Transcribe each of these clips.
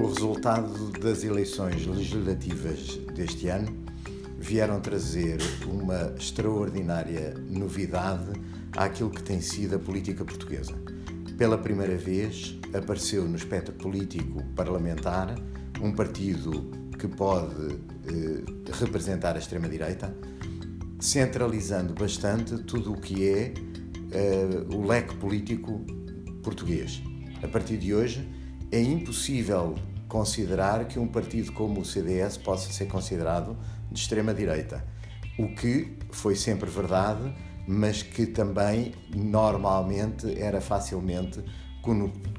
O resultado das eleições legislativas deste ano vieram trazer uma extraordinária novidade àquilo que tem sido a política portuguesa. Pela primeira vez apareceu no espectro político parlamentar um partido que pode eh, representar a extrema-direita, centralizando bastante tudo o que é eh, o leque político português. A partir de hoje, é impossível considerar que um partido como o CDS possa ser considerado de extrema-direita, o que foi sempre verdade, mas que também normalmente era facilmente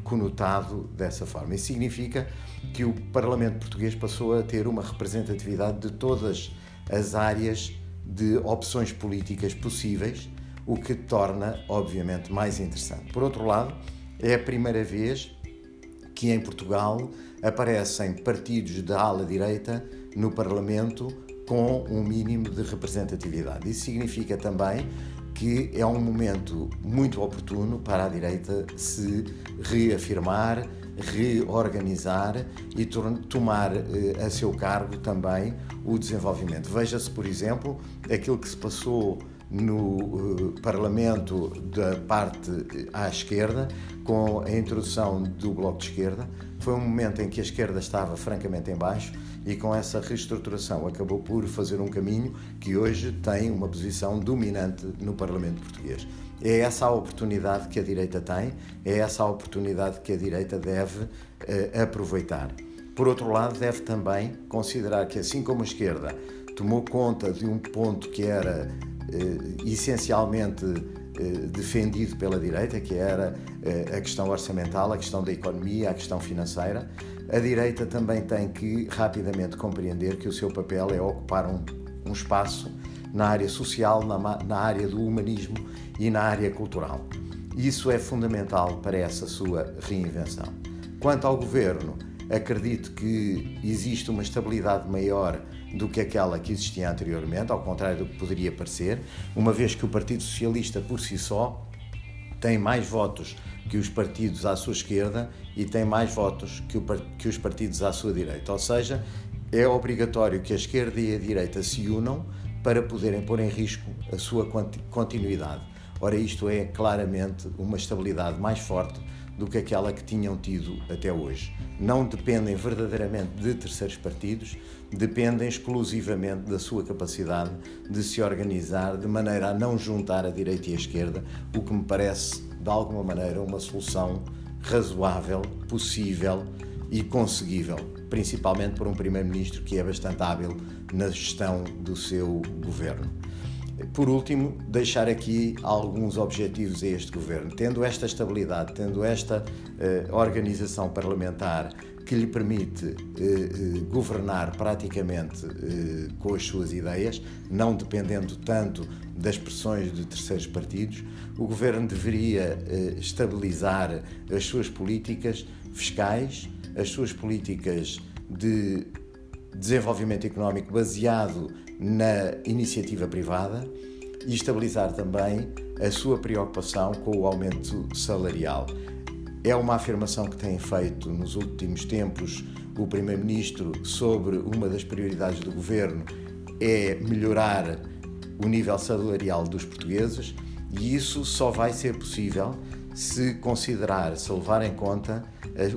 conotado dessa forma. Isso significa que o Parlamento português passou a ter uma representatividade de todas as áreas de opções políticas possíveis, o que torna, obviamente, mais interessante. Por outro lado, é a primeira vez que em Portugal aparecem partidos da ala direita no Parlamento com um mínimo de representatividade. Isso significa também que é um momento muito oportuno para a direita se reafirmar, reorganizar e tomar eh, a seu cargo também o desenvolvimento. Veja-se, por exemplo, aquilo que se passou no uh, Parlamento da parte à esquerda, com a introdução do Bloco de Esquerda. Foi um momento em que a esquerda estava francamente em baixo e com essa reestruturação acabou por fazer um caminho que hoje tem uma posição dominante no Parlamento português. É essa a oportunidade que a direita tem, é essa a oportunidade que a direita deve uh, aproveitar. Por outro lado, deve também considerar que, assim como a esquerda tomou conta de um ponto que era eh, essencialmente eh, defendido pela direita, que era eh, a questão orçamental, a questão da economia, a questão financeira. A direita também tem que rapidamente compreender que o seu papel é ocupar um, um espaço na área social, na, na área do humanismo e na área cultural. Isso é fundamental para essa sua reinvenção. Quanto ao governo, acredito que existe uma estabilidade maior do que aquela que existia anteriormente, ao contrário do que poderia parecer, uma vez que o Partido Socialista por si só tem mais votos que os partidos à sua esquerda e tem mais votos que, o, que os partidos à sua direita. Ou seja, é obrigatório que a esquerda e a direita se unam para poderem pôr em risco a sua continuidade. Ora, isto é claramente uma estabilidade mais forte do que aquela que tinham tido até hoje. Não dependem verdadeiramente de terceiros partidos, dependem exclusivamente da sua capacidade de se organizar de maneira a não juntar a direita e a esquerda, o que me parece, de alguma maneira, uma solução razoável, possível e conseguível, principalmente por um primeiro-ministro que é bastante hábil na gestão do seu governo. Por último, deixar aqui alguns objetivos a este governo. Tendo esta estabilidade, tendo esta uh, organização parlamentar que lhe permite uh, uh, governar praticamente com as suas ideias, não dependendo tanto das pressões de terceiros partidos, o governo deveria estabilizar as suas políticas fiscais, as suas políticas de desenvolvimento económico baseado na iniciativa privada e estabilizar também a sua preocupação com o aumento salarial. É uma afirmação que tem feito nos últimos tempos o Primeiro-Ministro sobre uma das prioridades do governo é melhorar o nível salarial dos portugueses e isso só vai ser possível se considerar, se levar em conta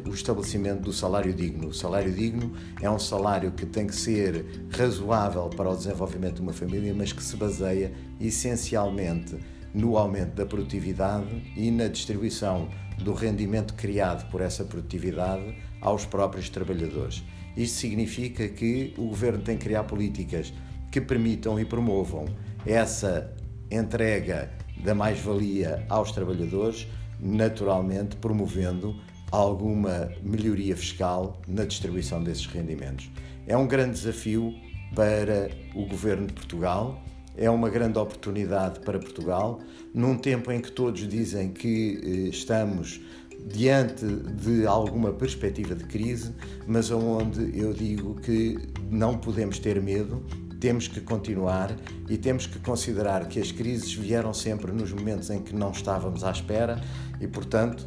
o estabelecimento do salário digno. O salário digno é um salário que tem que ser razoável para o desenvolvimento de uma família, mas que se baseia essencialmente no aumento da produtividade e na distribuição do rendimento criado por essa produtividade aos próprios trabalhadores. Isto significa que o governo tem que criar políticas que permitam e promovam essa entrega da mais-valia aos trabalhadores, naturalmente promovendo alguma melhoria fiscal na distribuição desses rendimentos. É um grande desafio para o governo de Portugal, é uma grande oportunidade para Portugal, num tempo em que todos dizem que eh, estamos diante de alguma perspectiva de crise, mas onde eu digo que não podemos ter medo, temos que continuar e temos que considerar que as crises vieram sempre nos momentos em que não estávamos à espera e, portanto,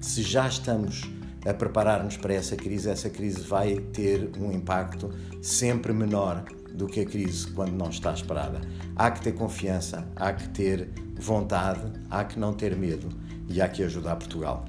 se já estamos a preparar-nos para essa crise, essa crise vai ter um impacto sempre menor do que a crise quando não está esperada. Há que ter confiança, há que ter vontade, há que não ter medo e há que ajudar Portugal.